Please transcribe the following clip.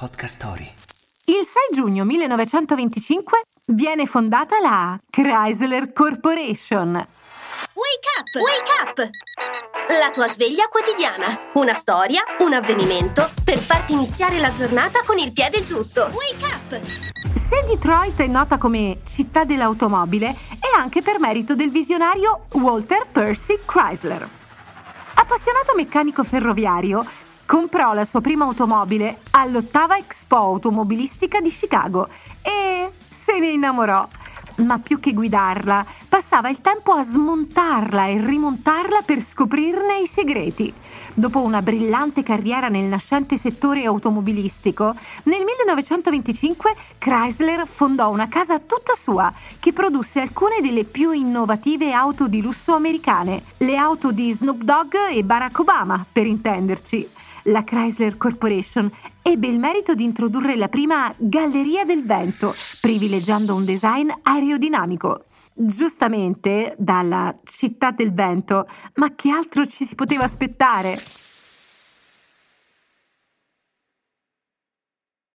Podcast Story. Il 6 giugno 1925 viene fondata la Chrysler Corporation. Wake up! Wake up! La tua sveglia quotidiana. Una storia, un avvenimento per farti iniziare la giornata con il piede giusto. Wake up! Se Detroit è nota come città dell'automobile, è anche per merito del visionario Walter Percy Chrysler. Appassionato meccanico ferroviario, comprò la sua prima automobile all'ottava Expo automobilistica di Chicago e se ne innamorò. Ma più che guidarla, passava il tempo a smontarla e rimontarla per scoprirne i segreti. Dopo una brillante carriera nel nascente settore automobilistico, nel 1925 Chrysler fondò una casa tutta sua che produsse alcune delle più innovative auto di lusso americane, le auto di Snoop Dogg e Barack Obama, per intenderci la Chrysler Corporation ebbe il merito di introdurre la prima Galleria del Vento, privilegiando un design aerodinamico. Giustamente dalla città del vento, ma che altro ci si poteva aspettare?